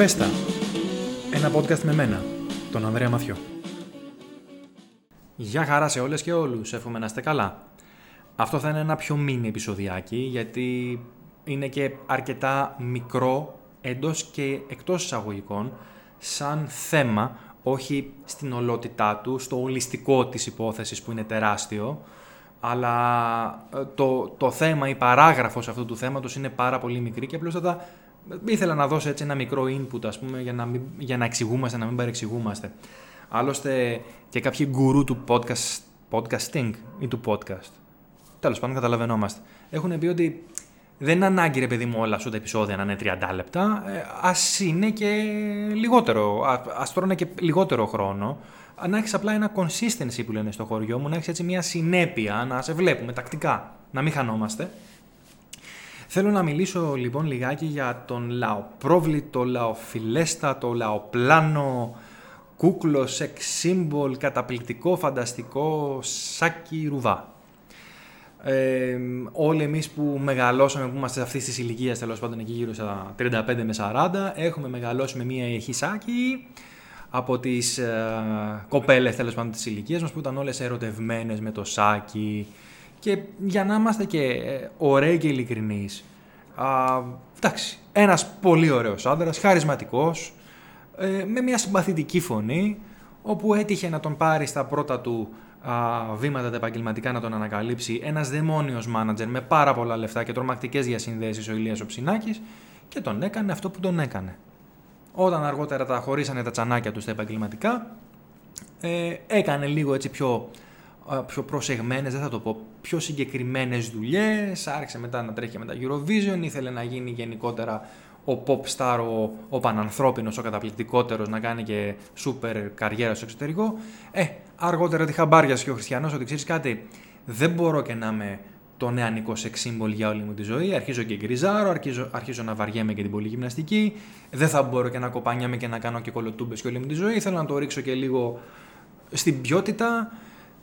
Πέστα. Ένα podcast με μένα, τον Ανδρέα Μαθιό. Γεια χαρά σε όλες και όλους, εύχομαι να είστε καλά. Αυτό θα είναι ένα πιο μίνι επεισοδιάκι, γιατί είναι και αρκετά μικρό εντός και εκτός εισαγωγικών, σαν θέμα, όχι στην ολότητά του, στο ολιστικό της υπόθεσης που είναι τεράστιο, αλλά ε, το, το θέμα, η παράγραφος αυτού του θέματος είναι πάρα πολύ μικρή και απλώς ήθελα να δώσω έτσι ένα μικρό input ας πούμε για να, μην, για να εξηγούμαστε, να μην παρεξηγούμαστε. Άλλωστε και κάποιοι γκουρού του podcast, podcasting ή του podcast, τέλος πάντων καταλαβαίνόμαστε, έχουν πει ότι δεν είναι ανάγκη ρε παιδί μου όλα σου τα επεισόδια να είναι 30 λεπτά, ε, ας είναι και λιγότερο, ας τρώνε και λιγότερο χρόνο, να έχεις απλά ένα consistency που λένε στο χωριό μου, να έχεις έτσι μια συνέπεια, να σε βλέπουμε τακτικά, να μην χανόμαστε. Θέλω να μιλήσω λοιπόν λιγάκι για τον λαοπρόβλητο, λαοφιλέστατο, λαοπλάνο, κούκλος, σεξ σύμπολ, καταπληκτικό, φανταστικό, σάκι ρουβά. Ε, όλοι εμείς που μεγαλώσαμε, που είμαστε αυτής της ηλικίας, τέλος πάντων εκεί γύρω στα 35 με 40, έχουμε μεγαλώσει με μία εχή σάκι, από τις ε, κοπέλες τέλος πάντων της ηλικίας μας που ήταν όλες ερωτευμένες με το σάκι και για να είμαστε και ε, ωραίοι και ειλικρινείς α, εντάξει, ένας πολύ ωραίος άντρας, χαρισματικός ε, με μια συμπαθητική φωνή όπου έτυχε να τον πάρει στα πρώτα του α, βήματα τα επαγγελματικά να τον ανακαλύψει ένας δαιμόνιος μάνατζερ με πάρα πολλά λεφτά και τρομακτικές διασυνδέσεις ο Ηλίας Οψινάκης και τον έκανε αυτό που τον έκανε. Όταν αργότερα τα χωρίσανε τα τσανάκια του στα επαγγελματικά, ε, έκανε λίγο έτσι πιο, πιο προσεγμένες, δεν θα το πω, πιο συγκεκριμένες δουλειές, άρχισε μετά να τρέχει με τα Eurovision, ήθελε να γίνει γενικότερα ο pop star, ο, ο πανανθρώπινος, ο καταπληκτικότερος, να κάνει και super καριέρα στο εξωτερικό. Ε, αργότερα τη χαμπάριας και ο Χριστιανός ότι ξέρεις κάτι, δεν μπορώ και να είμαι το νεανικό σεξ σύμβολ για όλη μου τη ζωή. Αρχίζω και γκριζάρω, αρχίζω, αρχίζω να βαριέμαι και την πολυγυμναστική. Δεν θα μπορώ και να κοπανιάμαι και να κάνω και κολοτούμπες και όλη μου τη ζωή. Θέλω να το ρίξω και λίγο στην ποιότητα.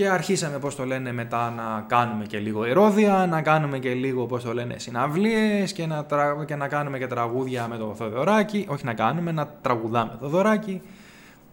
Και αρχίσαμε, πώς το λένε, μετά να κάνουμε και λίγο ερόδια, να κάνουμε και λίγο, πώς το λένε, συναυλίες και να, και να κάνουμε και τραγούδια με το Θοδωράκι. Όχι να κάνουμε, να τραγουδάμε το Θοδωράκι.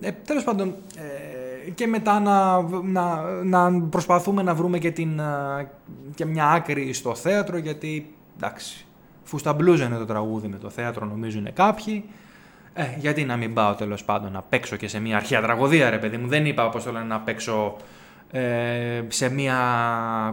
Ε, τέλος πάντων, ε, και μετά να, να, να προσπαθούμε να βρούμε και, την, και μια άκρη στο θέατρο γιατί εντάξει, φουσταμπλούζα είναι το τραγούδι με το θέατρο νομίζουν κάποιοι. Ε, γιατί να μην πάω τέλος πάντων να παίξω και σε μια αρχαία τραγωδία ρε παιδί μου. Δεν είπα όπως το λένε να παίξω ε, σε μια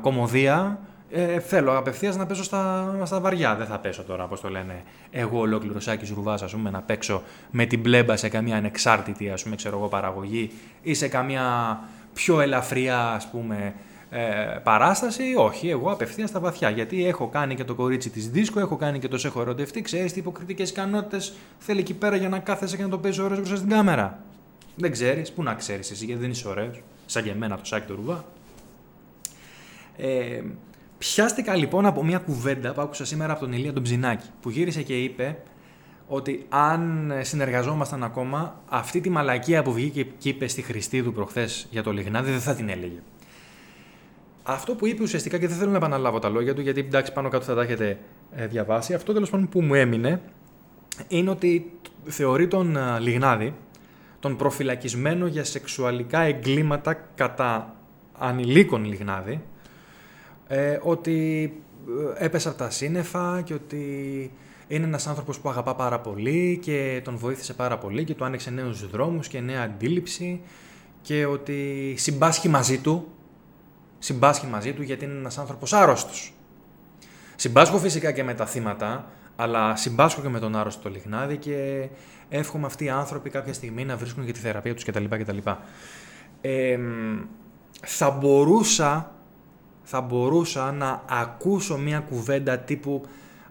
κομμωδία ε, θέλω απευθείας να πέσω στα, στα βαριά. Δεν θα πέσω τώρα, όπως το λένε, εγώ ολόκληρο Σάκης Ρουβάς, ας πούμε, να παίξω με την μπλέμπα σε καμία ανεξάρτητη ας πούμε, ξέρω εγώ, παραγωγή ή σε καμία πιο ελαφριά ας πούμε, ε, παράσταση. Όχι, εγώ απευθείας στα βαθιά. Γιατί έχω κάνει και το κορίτσι της δίσκο, έχω κάνει και το σε έχω ερωτευτεί. Ξέρεις τι υποκριτικές ικανότητες θέλει εκεί πέρα για να κάθεσαι και να το παίζεις ωραίος μπροστά στην κάμερα. Δεν ξέρεις, πού να ξέρεις εσύ, γιατί δεν είσαι ωραίος. Σαν και εμένα το Σάκη του Ρουβά. Ε, Πιάστηκα λοιπόν από μια κουβέντα που άκουσα σήμερα από τον Ηλία τον Ψινάκη, που γύρισε και είπε ότι αν συνεργαζόμασταν ακόμα, αυτή τη μαλακία που βγήκε και είπε στη Χριστίδου προχθές για το Λιγνάδι δεν θα την έλεγε. Αυτό που είπε ουσιαστικά, και δεν θέλω να επαναλάβω τα λόγια του, γιατί εντάξει πάνω κάτω θα τα έχετε ε, διαβάσει, αυτό τέλος πάντων που μου έμεινε είναι ότι θεωρεί τον ε, Λιγνάδη τον προφυλακισμένο για σεξουαλικά εγκλήματα κατά ανηλίκων Λιγνάδη, ε, ότι ε, έπεσε από τα σύννεφα και ότι είναι ένας άνθρωπος που αγαπά πάρα πολύ και τον βοήθησε πάρα πολύ και του άνοιξε νέους δρόμους και νέα αντίληψη και ότι συμπάσχει μαζί του, συμπάσχει μαζί του γιατί είναι ένας άνθρωπος άρρωστος. Συμπάσχω φυσικά και με τα θύματα, αλλά συμπάσχω και με τον άρρωστο το Λιγνάδη και εύχομαι αυτοί οι άνθρωποι κάποια στιγμή να βρίσκουν και τη θεραπεία τους κτλ. κτλ. Ε, θα μπορούσα θα μπορούσα να ακούσω μια κουβέντα τύπου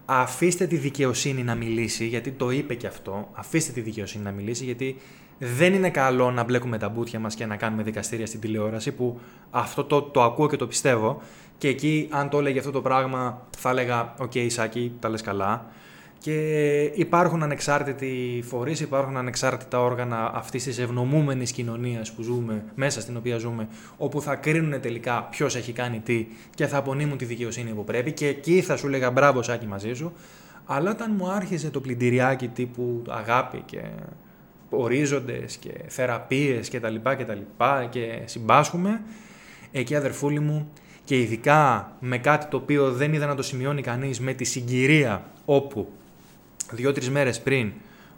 αφήστε τη δικαιοσύνη να μιλήσει, γιατί το είπε και αυτό, αφήστε τη δικαιοσύνη να μιλήσει, γιατί δεν είναι καλό να μπλέκουμε τα μπούτια μας και να κάνουμε δικαστήρια στην τηλεόραση, που αυτό το, το ακούω και το πιστεύω, και εκεί αν το έλεγε αυτό το πράγμα θα έλεγα «OK, okay, Σάκη, τα λες καλά», και υπάρχουν ανεξάρτητοι φορείς, υπάρχουν ανεξάρτητα όργανα αυτής της ευνομούμενης κοινωνίας που ζούμε, μέσα στην οποία ζούμε, όπου θα κρίνουν τελικά ποιος έχει κάνει τι και θα απονείμουν τη δικαιοσύνη που πρέπει και εκεί θα σου 'λεγα μπράβο Σάκη μαζί σου. Αλλά όταν μου άρχισε το πλυντηριάκι τύπου αγάπη και ορίζοντες και θεραπείες και τα λοιπά και τα λοιπά και συμπάσχουμε, εκεί αδερφούλη μου και ειδικά με κάτι το οποίο δεν είδα να το σημειώνει κανείς με τη συγκυρία όπου δύο-τρεις μέρες πριν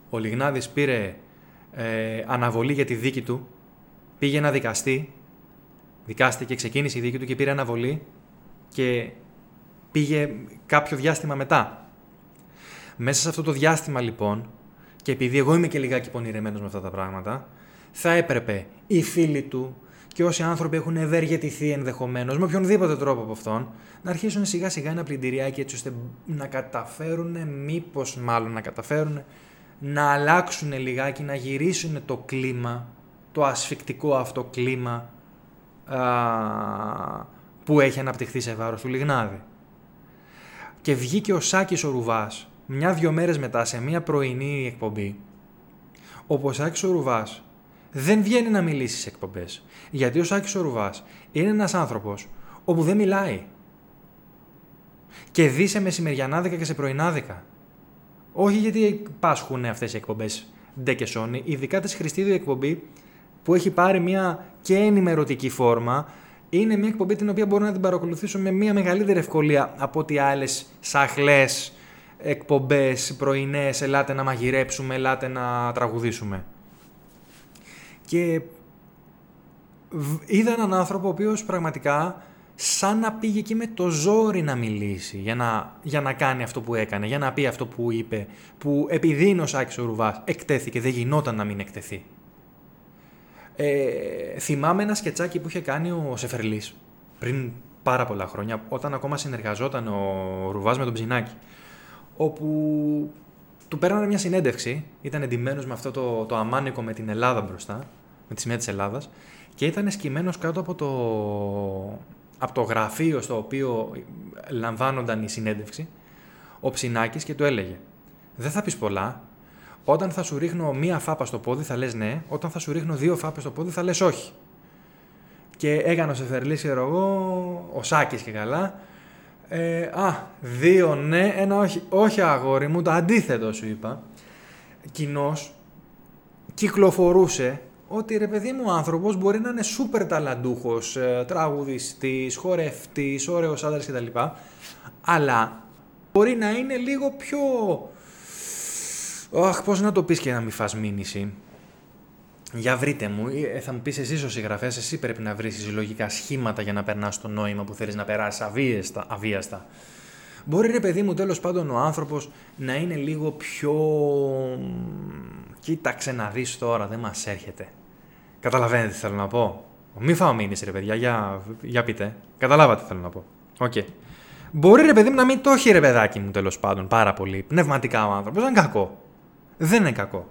ο Λιγνάδης πήρε ε, αναβολή για τη δίκη του, πήγε να δικαστεί, δικάστηκε, ξεκίνησε η δίκη του και πήρε αναβολή και πήγε κάποιο διάστημα μετά. Μέσα σε αυτό το διάστημα λοιπόν, και επειδή εγώ είμαι και λιγάκι πονηρεμένος με αυτά τα πράγματα, θα έπρεπε οι φίλοι του και όσοι άνθρωποι έχουν ευεργετηθεί ενδεχομένως με οποιονδήποτε τρόπο από αυτόν, να αρχίσουν σιγά σιγά ένα πλυντηριάκι έτσι ώστε να καταφέρουν, μήπως μάλλον να καταφέρουν, να αλλάξουν λιγάκι, να γυρίσουν το κλίμα, το ασφικτικό αυτό κλίμα α, που έχει αναπτυχθεί σε βάρος του Λιγνάδη. Και βγήκε ο Σάκης ο Ρουβάς μια-δυο μέρες μετά σε μια πρωινή εκπομπή, όπου ο Σάκης ο Ρουβάς δεν βγαίνει να μιλήσεις σε εκπομπές. Γιατί ο Σάκης ο Ρουβάς είναι ένας άνθρωπος όπου δεν μιλάει. Και δει σε μεσημεριανάδικα και σε πρωινάδικα. Όχι γιατί πάσχουν αυτές οι εκπομπές ντε και σόνι, ειδικά της Χριστίδου εκπομπή που έχει πάρει μια και ενημερωτική φόρμα, είναι μια εκπομπή την οποία μπορώ να την παρακολουθήσω με μια μεγαλύτερη ευκολία από ότι άλλες σαχλές εκπομπές πρωινές. Ελάτε να μαγειρέψουμε, ελάτε να τραγουδήσουμε. Και είδα έναν άνθρωπο ο οποίος πραγματικά σαν να πήγε εκεί με το ζόρι να μιλήσει για να, για να κάνει αυτό που έκανε, για να πει αυτό που είπε, που επειδή είναι ο Σάκης ο Ρουβάς εκτέθηκε, δεν γινόταν να μην εκτεθεί. Ε, θυμάμαι ένα σκετσάκι που είχε κάνει ο Σεφερλής πριν πάρα πολλά χρόνια, όταν ακόμα συνεργαζόταν ο Ρουβάς με τον Ψινάκη, όπου του παίρνανε μια συνέντευξη, ήταν εντυμένος με αυτό το, το αμάνικο με την Ελλάδα μπροστά, με τη σημαία της Ελλάδας, και ήταν σκυμμένος κάτω από το, από το γραφείο στο οποίο λαμβάνονταν η συνέντευξη, ο Ψινάκης και του έλεγε «Δεν θα πεις πολλά, όταν θα σου ρίχνω μία φάπα στο πόδι θα λες ναι, όταν θα σου ρίχνω δύο φάπες στο πόδι θα λες όχι». Και έκανε ο Σεφερλής, ξέρω εγώ, ο Σάκης και καλά, ε, α, δύο ναι, ένα όχι. Όχι αγόρι μου, το αντίθετο σου είπα. Κοινώ κυκλοφορούσε ότι ρε παιδί μου ο άνθρωπος μπορεί να είναι σούπερ ταλαντούχος, ε, τραγουδιστής, χορευτής, ωραίος άντρας κτλ. Αλλά μπορεί να είναι λίγο πιο... Αχ, πώς να το πεις και να μην φας μήνυση. Για βρείτε μου, ε, θα μου πεις εσείς ο συγγραφέας, εσύ πρέπει να βρεις λογικά σχήματα για να περνάς το νόημα που θέλεις να περάσεις αβίαστα. αβίαστα. Μπορεί ρε παιδί μου τέλος πάντων ο άνθρωπος να είναι λίγο πιο... Κοίταξε να δεις τώρα, δεν μας έρχεται. Καταλαβαίνετε τι θέλω να πω; Μη φάω μήνυση ρε παιδιά, για, για πείτε. Καταλάβατε τι θέλω να πω. OK. Okay. Μπορεί ρε παιδί μου να μην το έχει ρε παιδάκι μου τέλος πάντων πάρα πολύ. Πνευματικά ο άνθρωπος. Δεν είναι κακό. Δεν είναι κακό.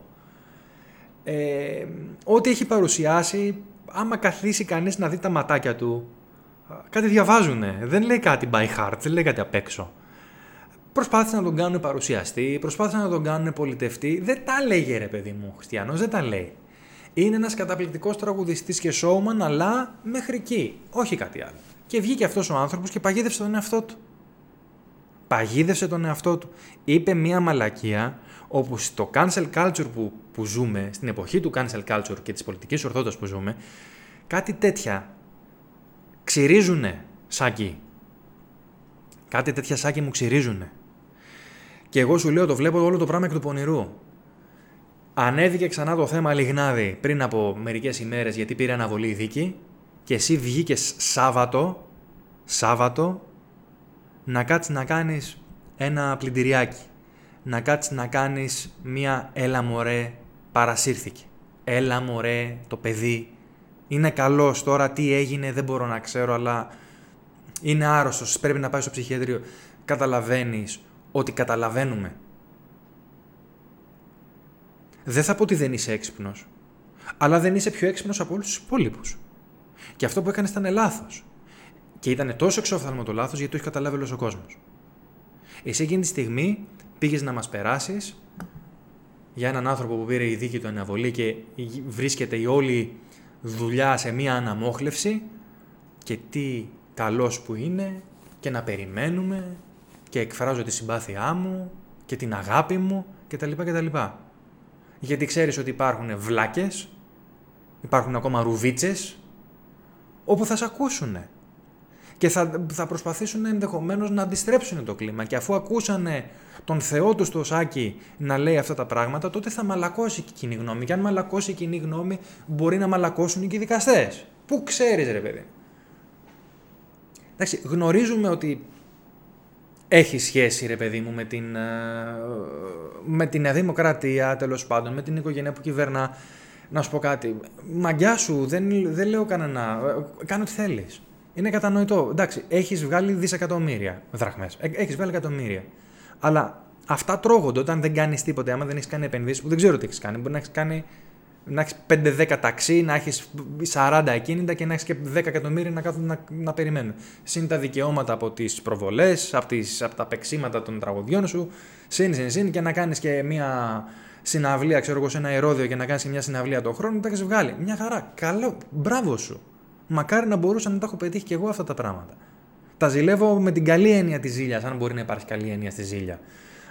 Ε, ό,τι έχει παρουσιάσει, άμα καθίσει κανείς να δει τα ματάκια του, κάτι διαβάζουνε. Δεν λέει κάτι by heart, δεν λέει κάτι απ' έξω. Προσπάθησαν να τον κάνουν παρουσιαστή, προσπάθησαν να τον κάνουν πολιτευτή. Δεν τα 'λεγε ρε παιδί μου, Χριστιανός, δεν τα λέει. Είναι ένας καταπληκτικός τραγουδιστής και showman, αλλά μέχρι εκεί. Όχι κάτι άλλο. Και βγήκε αυτός ο άνθρωπος και παγίδευσε τον εαυτό του. Παγίδευσε τον εαυτό του. Είπε μία μαλακία όπου στο cancel culture που, που ζούμε, στην εποχή του cancel culture και της πολιτικής ορθότητας που ζούμε, κάτι τέτοια ξυρίζουνε σάκι. Κάτι τέτοια σάκι μου ξυρίζουνε. Και εγώ σου λέω το βλέπω όλο το πράγμα εκ του πονηρού. Ανέβηκε ξανά το θέμα Λιγνάδη πριν από μερικές ημέρες γιατί πήρε αναβολή η δίκη και εσύ βγήκες Σάββατο, Σάββατο να κάτσεις να κάνεις ένα πλυντηριάκι να κάτσεις να κάνεις μία «έλα μωρέ, παρασύρθηκε». «Έλα μωρέ, το παιδί είναι καλός τώρα, τι έγινε δεν μπορώ να ξέρω, αλλά είναι άρρωστος, πρέπει να πάει στο ψυχιατρίο». Καταλαβαίνεις ότι καταλαβαίνουμε. Δεν θα πω ότι δεν είσαι έξυπνος, αλλά δεν είσαι πιο έξυπνος από όλους τους υπόλοιπους. Και αυτό που έκανες ήταν λάθος. Και ήταν τόσο εξόφθαλμο το λάθος γιατί το έχει καταλάβει όλος ο κόσμος. Εσύ εκείνη τη στιγμή πήγες να μας περάσεις για έναν άνθρωπο που πήρε η δίκη του αναβολή και βρίσκεται η όλη δουλειά σε μία αναμόχλευση και τι καλός που είναι και να περιμένουμε και εκφράζω τη συμπάθειά μου και την αγάπη μου κτλ. κτλ. Γιατί ξέρεις ότι υπάρχουν βλάκες, υπάρχουν ακόμα ρουβίτσες, όπου θα σε ακούσουν. Και θα, θα προσπαθήσουν ενδεχομένως να αντιστρέψουν το κλίμα. Και αφού ακούσανε τον Θεό τους στο Σάκη να λέει αυτά τα πράγματα, τότε θα μαλακώσει και η κοινή γνώμη. Και αν μαλακώσει η κοινή γνώμη, μπορεί να μαλακώσουν και οι δικαστές. Πού ξέρεις ρε παιδί. Εντάξει, γνωρίζουμε ότι έχει σχέση ρε παιδί μου με την, ε, με την Δημοκρατία τέλος πάντων, με την οικογένεια που κυβερνά. Να σου πω κάτι. Μαγκιά σου, δεν, δεν λέω κανένα. Ε, κάνω ό,τι θέλεις. Είναι κατανοητό. Εντάξει, έχεις βγάλει δισεκατομμύρια δραχμές. Ε, έχεις βγάλει εκατομμύρια. Αλλά αυτά τρώγονται όταν δεν κάνεις τίποτα. Άμα δεν έχεις κάνει επενδύσεις, που δεν ξέρω τι έχεις κάνει. Μπορεί να έχεις κάνει να έχεις 5-10 ταξί, να έχεις 40 ακίνητα και να έχεις και 10 εκατομμύρια να κάθονται να, να περιμένουν. Συν τα δικαιώματα από τις προβολές, από, από τα παίξήματα των τραγωδιών σου, συν, συν, συν και να κάνεις και μια συναυλία, ξέρω εγώ, σε ένα ερόδιο και να κάνεις μια συναυλία τον χρόνο, τα έχεις βγάλει. Μια χαρά. Καλό. Μπράβο σου. Μακάρι να μπορούσα να τα έχω πετύχει και εγώ αυτά τα πράγματα. Τα ζηλεύω με την καλή έννοια της ζήλιας, αν μπορεί να υπάρχει καλή έννοια στη ζήλια.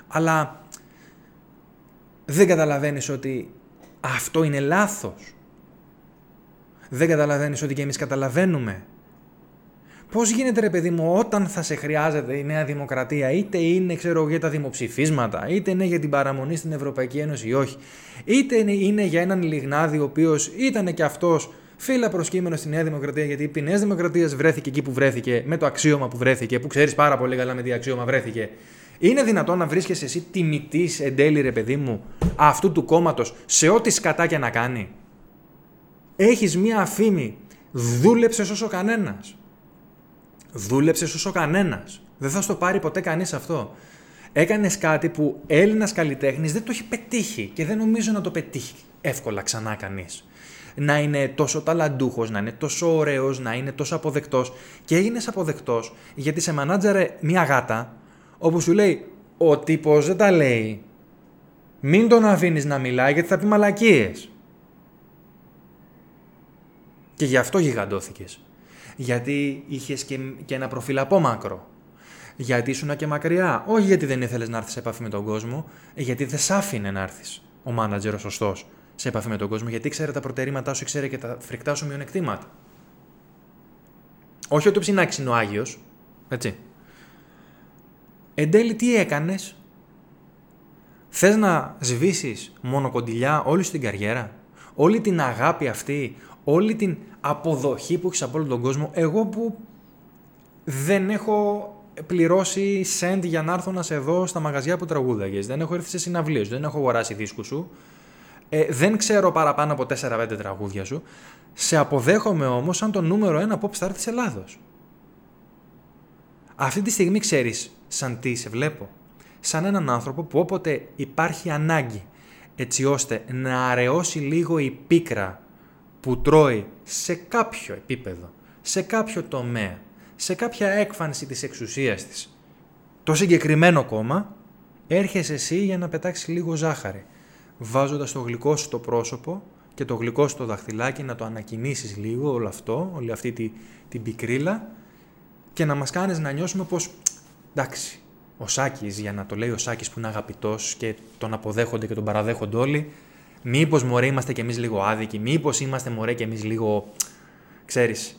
Αλλά δεν καταλαβαίνεις ότι αυτό είναι λάθος. Δεν καταλαβαίνεις ότι και εμείς καταλαβαίνουμε. Πώς γίνεται ρε παιδί μου όταν θα σε χρειάζεται η Νέα Δημοκρατία είτε είναι ξέρω για τα δημοψηφίσματα είτε είναι για την παραμονή στην Ευρωπαϊκή Ένωση ή όχι είτε είναι για έναν Λιγνάδη ο οποίος ήταν και αυτός φύλλα προσκύμενο στη Νέα Δημοκρατία γιατί η Νέας Δημοκρατίας βρέθηκε εκεί που βρέθηκε με το αξίωμα που βρέθηκε που ξέρεις πάρα πολύ καλά με τι αξίωμα βρέθηκε είναι δυνατόν να βρίσκεσαι εσύ τιμητής εν τέλει, ρε παιδί μου, αυτού του κόμματος σε ό,τι σκατά και να κάνει; Έχεις μία αφήμη. Δούλεψες όσο κανένας. Δούλεψες όσο κανένας. Δεν θα στο πάρει ποτέ κανείς αυτό. Έκανες κάτι που Έλληνας καλλιτέχνης δεν το έχει πετύχει και δεν νομίζω να το πετύχει εύκολα ξανά κανείς. Να είναι τόσο ταλαντούχος, να είναι τόσο ωραίος, να είναι τόσο αποδεκτός. Και έγινες αποδεκτός γιατί σε μανάτζαρε μία γάτα όπου σου λέει ο τύπος δεν τα λέει. Μην τον αφήνεις να μιλάει γιατί θα πει μαλακίες. Και γι' αυτό γιγαντώθηκες. Γιατί είχες και, και ένα προφίλ απόμακρο. Γιατί ήσουν και μακριά. Όχι γιατί δεν ήθελες να έρθεις σε επαφή με τον κόσμο, γιατί δεν σ' άφηνε να έρθεις ο μάνατζερ ο σωστός σε επαφή με τον κόσμο, γιατί ξέρει τα προτερήματά σου, ξέρει και τα φρικτά σου μειονεκτήματα. Όχι ότι ο ψινάκης είναι ο Άγιος, έτσι. Εν τέλει τι έκανες; Θες να σβήσεις μόνο κοντιλιά όλη σου την καριέρα; Όλη την αγάπη αυτή, όλη την αποδοχή που έχεις από όλο τον κόσμο; Εγώ που δεν έχω πληρώσει send για να έρθω να σε δω στα μαγαζιά που τραγούδαγες. Δεν έχω έρθει σε συναυλίες, δεν έχω αγοράσει δίσκους σου. Ε, δεν ξέρω παραπάνω από 4-5 τραγούδια σου. Σε αποδέχομαι όμως σαν το νούμερο ένα pop star της Ελλάδος. Αυτή τη στιγμή ξέρεις σαν τι σε βλέπω. Σαν έναν άνθρωπο που όποτε υπάρχει ανάγκη έτσι ώστε να αραιώσει λίγο η πίκρα που τρώει σε κάποιο επίπεδο, σε κάποιο τομέα, σε κάποια έκφανση της εξουσίας της, το συγκεκριμένο κόμμα, έρχεσαι εσύ για να πετάξεις λίγο ζάχαρη, βάζοντας το γλυκό σου στο πρόσωπο και το γλυκό σου στο δαχτυλάκι να το ανακοινήσεις λίγο όλο αυτό, όλη αυτή τη, την πικρίλα και να μας κάνεις να νιώσουμε πως εντάξει, ο Σάκης, για να το λέει ο Σάκης που είναι αγαπητός και τον αποδέχονται και τον παραδέχονται όλοι, μήπως μωρέ είμαστε κι εμείς λίγο άδικοι, μήπως είμαστε μωρέ κι εμείς λίγο, ξέρεις,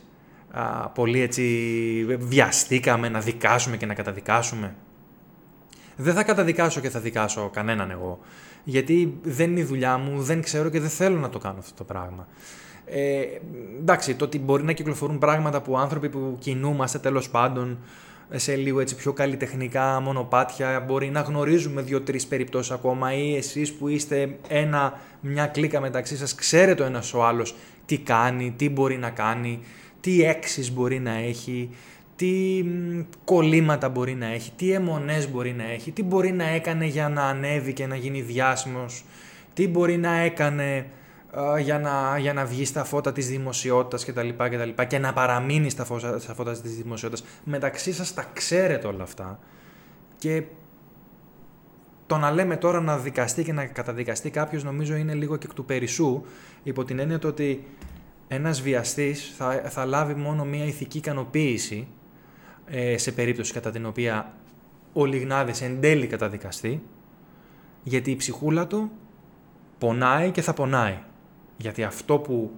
πολύ έτσι βιαστήκαμε να δικάσουμε και να καταδικάσουμε. Δεν θα καταδικάσω και θα δικάσω κανέναν εγώ. Γιατί δεν είναι η δουλειά μου, δεν ξέρω και δεν θέλω να το κάνω αυτό το πράγμα. Ε, εντάξει, το ότι μπορεί να κυκλοφορούν πράγματα που άνθρωποι που κινούμαστε τέλος πάντων σε λίγο έτσι πιο καλλιτεχνικά μονοπάτια, μπορεί να γνωρίζουμε δύο-τρεις περιπτώσεις ακόμα ή εσείς που είστε ένα, μια κλίκα μεταξύ σας, ξέρετε ο ένας ο άλλος τι κάνει, τι μπορεί να κάνει, τι έξις μπορεί να έχει, τι κολλήματα μπορεί να έχει, τι αιμονές μπορεί να έχει, τι μπορεί να έκανε για να ανέβει και να γίνει διάσημος, τι μπορεί να έκανε για να, για να βγει στα φώτα της δημοσιότητας κτλ. Και, και, και να παραμείνει στα φώτα, στα φώτα της δημοσιότητας. Μεταξύ σας τα ξέρετε όλα αυτά και το να λέμε τώρα να δικαστεί και να καταδικαστεί κάποιος νομίζω είναι λίγο και εκ του περισσού υπό την έννοια ότι ένας βιαστής θα, θα λάβει μόνο μία ηθική ικανοποίηση ε, σε περίπτωση κατά την οποία ο Λιγνάδης εν τέλει καταδικαστεί γιατί η ψυχούλα του πονάει και θα πονάει. Γιατί αυτό που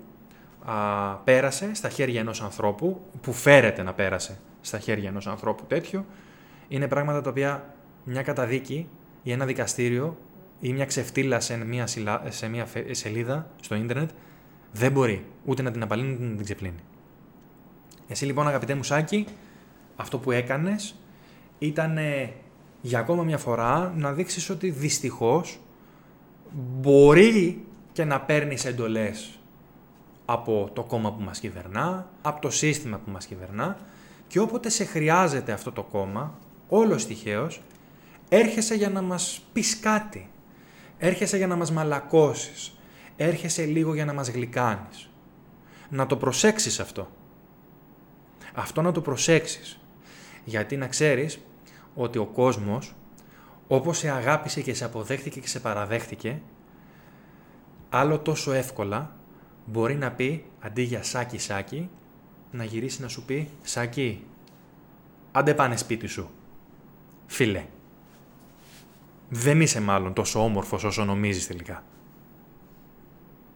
α, πέρασε στα χέρια ενός ανθρώπου, που φέρεται να πέρασε στα χέρια ενός ανθρώπου τέτοιου, είναι πράγματα τα οποία μια καταδίκη ή ένα δικαστήριο ή μια ξεφτύλα σε μια, σε μια σελίδα στο ίντερνετ δεν μπορεί ούτε να την απαλύνει ούτε να την ξεπλύνει. Εσύ λοιπόν αγαπητέ μου Σάκη, αυτό που έκανες ήταν για ακόμα μια φορά να δείξεις ότι δυστυχώς μπορεί και να παίρνεις εντολές από το κόμμα που μας κυβερνά, από το σύστημα που μας κυβερνά και όποτε σε χρειάζεται αυτό το κόμμα, όλος τυχαίως, έρχεσαι για να μας πεις κάτι. Έρχεσαι για να μας μαλακώσεις. Έρχεσαι λίγο για να μας γλυκάνεις. Να το προσέξεις αυτό. Αυτό να το προσέξεις. Γιατί να ξέρεις ότι ο κόσμος, όπως σε αγάπησε και σε αποδέχτηκε και σε παραδέχτηκε, άλλο τόσο εύκολα μπορεί να πει, αντί για σάκι σάκι, να γυρίσει να σου πει «Σάκι, άντε πάνε σπίτι σου, φίλε». Δεν είσαι μάλλον τόσο όμορφος όσο νομίζεις τελικά.